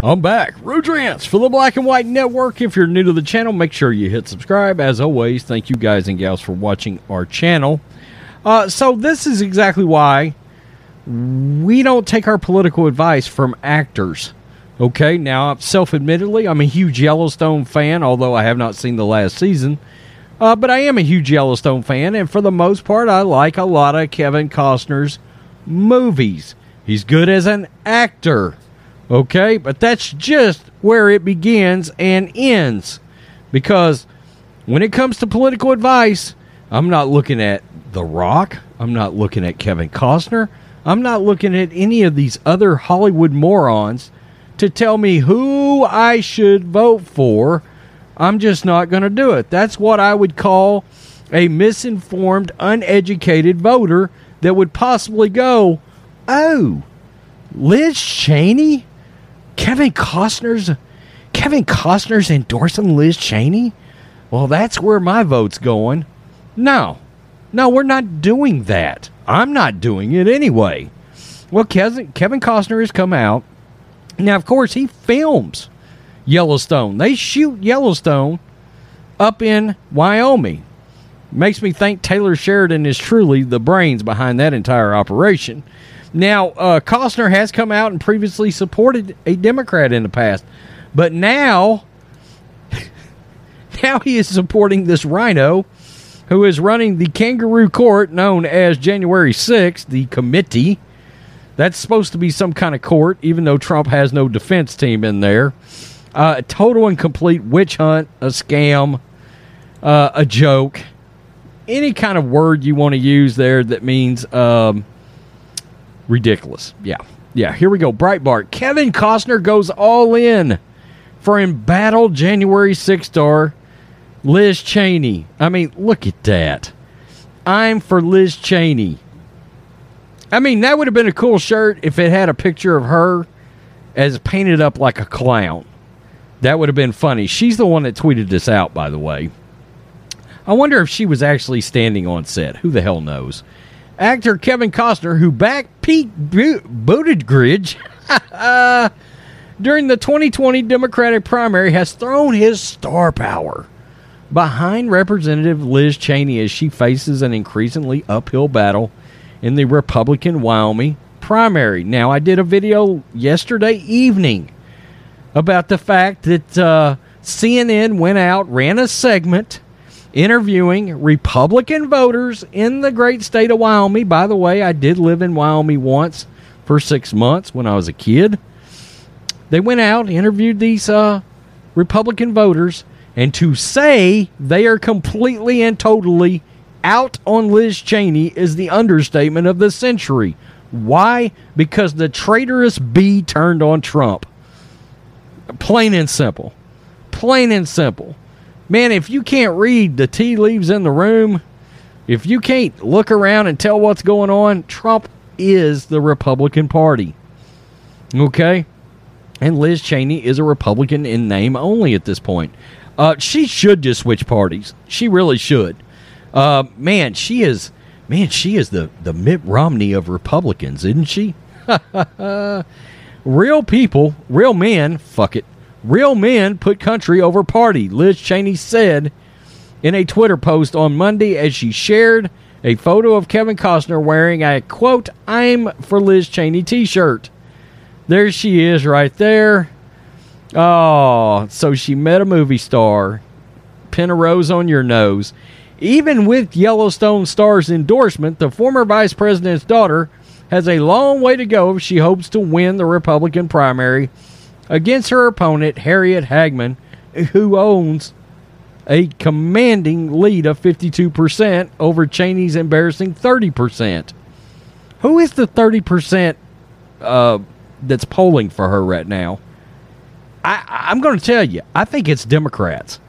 I'm back. Rudrance for the Black and White Network. If you're new to the channel, make sure you hit subscribe. As always, thank you guys and gals for watching our channel. Uh, so, this is exactly why we don't take our political advice from actors. Okay, now, self admittedly, I'm a huge Yellowstone fan, although I have not seen the last season. Uh, but I am a huge Yellowstone fan, and for the most part, I like a lot of Kevin Costner's movies. He's good as an actor. Okay, but that's just where it begins and ends. Because when it comes to political advice, I'm not looking at The Rock. I'm not looking at Kevin Costner. I'm not looking at any of these other Hollywood morons to tell me who I should vote for. I'm just not going to do it. That's what I would call a misinformed, uneducated voter that would possibly go, oh, Liz Cheney? Kevin Costner's Kevin Costner's endorsing Liz Cheney? Well, that's where my vote's going. No. No, we're not doing that. I'm not doing it anyway. Well, Kevin, Kevin Costner has come out. Now, of course, he films Yellowstone. They shoot Yellowstone up in Wyoming. Makes me think Taylor Sheridan is truly the brains behind that entire operation. Now, uh, Costner has come out and previously supported a Democrat in the past, but now, now he is supporting this rhino who is running the kangaroo court known as January 6th, the committee. That's supposed to be some kind of court, even though Trump has no defense team in there. Uh, total and complete witch hunt, a scam, uh, a joke, any kind of word you want to use there that means um, ridiculous. Yeah. Yeah, here we go. Breitbart. Kevin Costner goes all in for embattled January 6 star Liz Cheney. I mean, look at that. I'm for Liz Cheney. I mean, that would have been a cool shirt if it had a picture of her as painted up like a clown. That would have been funny. She's the one that tweeted this out, by the way. I wonder if she was actually standing on set. Who the hell knows? Actor Kevin Costner, who backed Pete Buttigieg during the 2020 Democratic primary, has thrown his star power behind Representative Liz Cheney as she faces an increasingly uphill battle in the Republican Wyoming primary. Now, I did a video yesterday evening about the fact that uh, CNN went out, ran a segment interviewing Republican voters in the great state of Wyoming. By the way, I did live in Wyoming once for six months when I was a kid. They went out, interviewed these uh, Republican voters, and to say they are completely and totally out on Liz Cheney is the understatement of the century. Why? Because the traitorous bee turned on Trump. Plain and simple. Plain and simple. Man, if you can't read the tea leaves in the room, if you can't look around and tell what's going on, Trump is the Republican Party. Okay? And Liz Cheney is a Republican in name only at this point. Uh, she should just switch parties. She really should. Uh, man, she is man, she is the, the Mitt Romney of Republicans, isn't she? real people, real men, fuck it. Real men put country over party, Liz Cheney said in a Twitter post on Monday as she shared a photo of Kevin Costner wearing a quote, I'm for Liz Cheney t shirt. There she is right there. Oh, so she met a movie star. Pin a rose on your nose. Even with Yellowstone Star's endorsement, the former vice president's daughter has a long way to go if she hopes to win the Republican primary against her opponent, Harriet Hageman, who owns a commanding lead of 52% over Cheney's embarrassing 30%. Who is the 30% uh, that's polling for her right now? I, I'm going to tell you, I think it's Democrats.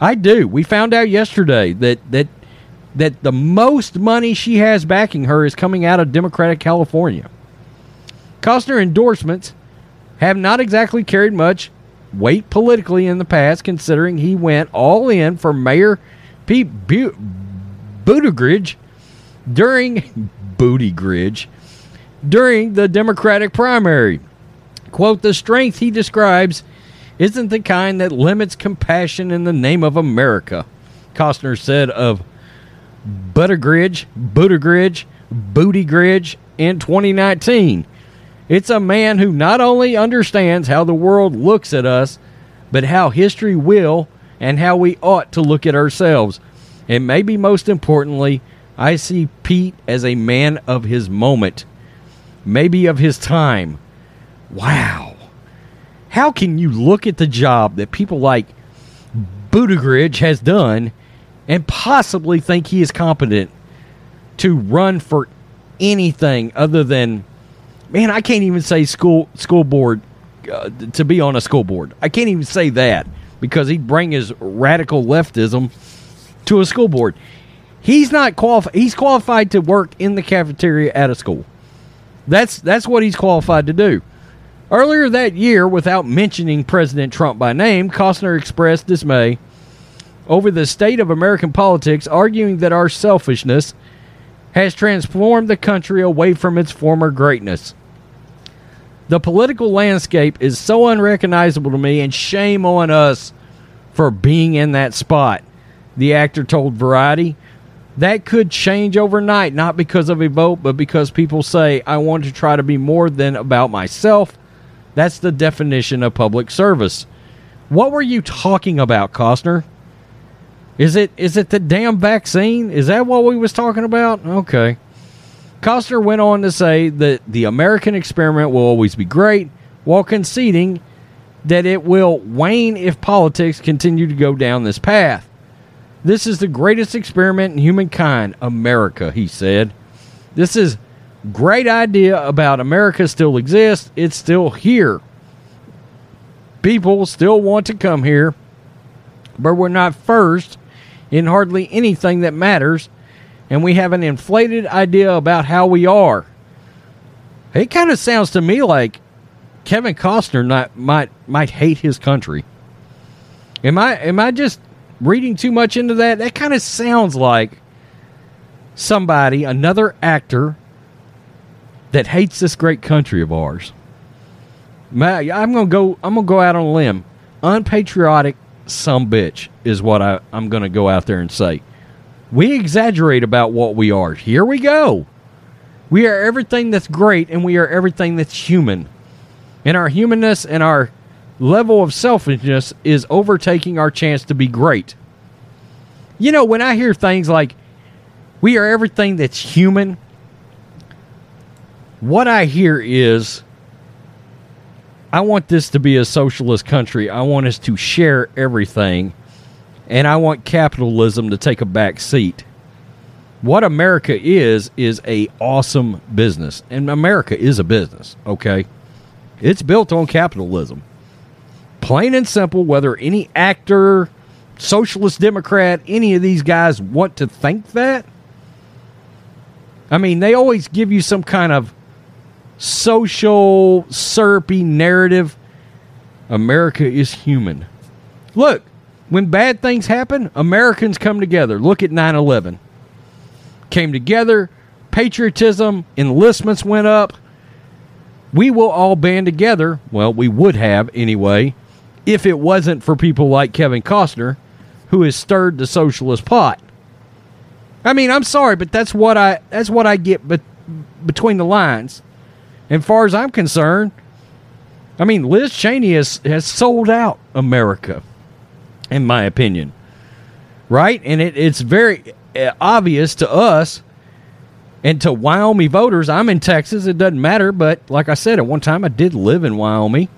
I do. We found out yesterday that that that the most money she has backing her is coming out of Democratic California. Costner endorsements have not exactly carried much weight politically in the past, considering he went all in for Mayor Pete Buttigieg during Buttigieg during the Democratic primary. Quote, the strength he describes isn't the kind that limits compassion in the name of America, Costner said of Buttigieg, Buttigieg, Buttigieg in 2019. It's a man who not only understands how the world looks at us, but how history will and how we ought to look at ourselves. And maybe most importantly, I see Pete as a man of his moment, maybe of his time. Wow. How can you look at the job that people like Buttigieg has done and possibly think he is competent to run for anything other than man, I can't even say school school board uh, to be on a school board. I can't even say that because he'd bring his radical leftism to a school board. He's not qualified. He's qualified to work in the cafeteria at a school. That's that's what he's qualified to do. Earlier that year, without mentioning President Trump by name, Costner expressed dismay over the state of American politics, arguing that our selfishness has transformed the country away from its former greatness. The political landscape is so unrecognizable to me, and shame on us for being in that spot, the actor told Variety. That could change overnight, not because of a vote, but because people say, I want to try to be more than about myself. That's the definition of public service. What were you talking about, Costner? Is it is it the damn vaccine? Is that what we was talking about? Okay. Costner went on to say that the American experiment will always be great, while conceding that it will wane if politics continue to go down this path. This is the greatest experiment in humankind, America, he said. This is great idea about America still exists. It's still here. People still want to come here, but we're not first in hardly anything that matters, and we have an inflated idea about how we are. It kind of sounds to me like Kevin Costner not, might might hate his country. Am I am I just reading too much into that? That kind of sounds like somebody, another actor that hates this great country of ours. I'm gonna go. I'm gonna go out on a limb. Unpatriotic, some bitch is what I, I'm going to go out there and say. We exaggerate about what we are. Here we go. We are everything that's great and we are everything that's human. And our humanness and our level of selfishness is overtaking our chance to be great. You know, when I hear things like, we are everything that's human, what I hear is I want this to be a socialist country. I want us to share everything, and I want capitalism to take a back seat. What America is is a awesome business, and America is a business. Okay, it's built on capitalism, plain and simple. Whether any actor, socialist Democrat, any of these guys want to think that, I mean, they always give you some kind of social, syrupy narrative. America is human. Look, when bad things happen, Americans come together. Look at 9 11. Came together, patriotism, enlistments went up. We will all band together. Well, we would have anyway, if it wasn't for people like Kevin Costner, who has stirred the socialist pot. I mean, I'm sorry, but that's what I that's what I get but between the lines. And far as I'm concerned, I mean, Liz Cheney has, has sold out America, in my opinion. Right? And it, it's very uh, obvious to us and to Wyoming voters. I'm in Texas. It doesn't matter. But like I said, at one time I did live in Wyoming.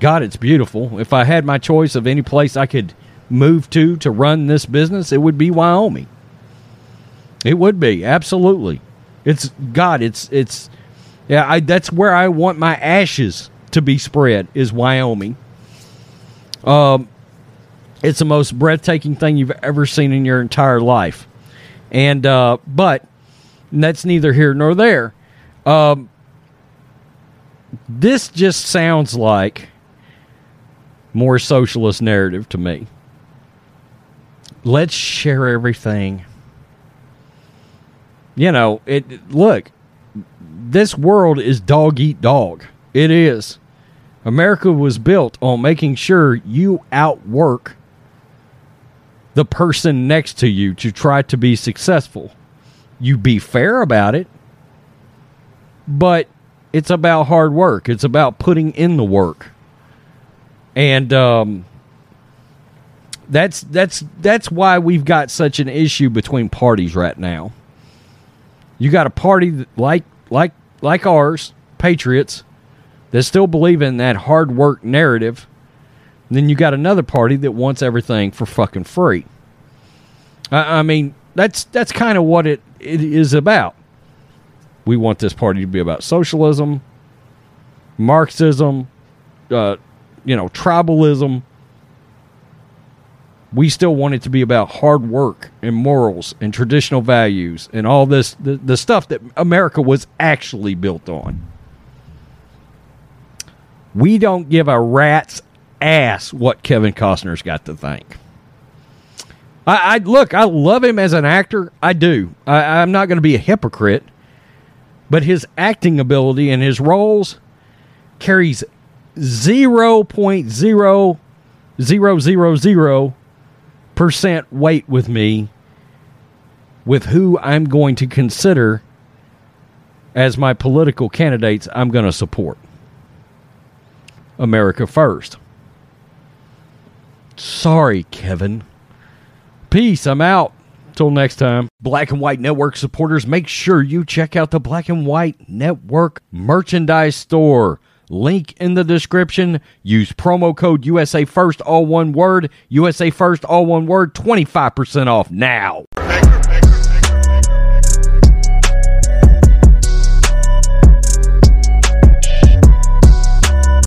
God, it's beautiful. If I had my choice of any place I could move to to run this business, it would be Wyoming. It would be absolutely. It's God. It's it's yeah. I that's where I want my ashes to be spread is Wyoming. Um, it's the most breathtaking thing you've ever seen in your entire life, and uh, but that's neither here nor there. Um, this just sounds like more socialist narrative to me. Let's share everything. You know, it look, this world is dog eat dog. It is. America was built on making sure you outwork the person next to you to try to be successful. You be fair about it, but it's about hard work. It's about putting in the work. And um, that's that's that's why we've got such an issue between parties right now. You got a party like like like ours, Patriots, that still believe in that hard work narrative. And then you got another party that wants everything for fucking free. I, I mean, that's that's kind of what it, it is about. We want this party to be about socialism, Marxism, uh, you know, tribalism. We still want it to be about hard work and morals and traditional values and all this the, the stuff that America was actually built on. We don't give a rat's ass what Kevin Costner's got to think. I, I look, I love him as an actor. I do. I, I'm not going to be a hypocrite, but his acting ability and his roles carries zero point zero zero zero zero percent weight with me with who I'm going to consider as my political candidates I'm going to support. America first. Sorry, Kevin. Peace. I'm out. Till next time. Black and White Network supporters, make sure you check out the Black and White Network merchandise store. Link in the description. Use promo code USA First, all one word. USA First, all one word. 25% off now.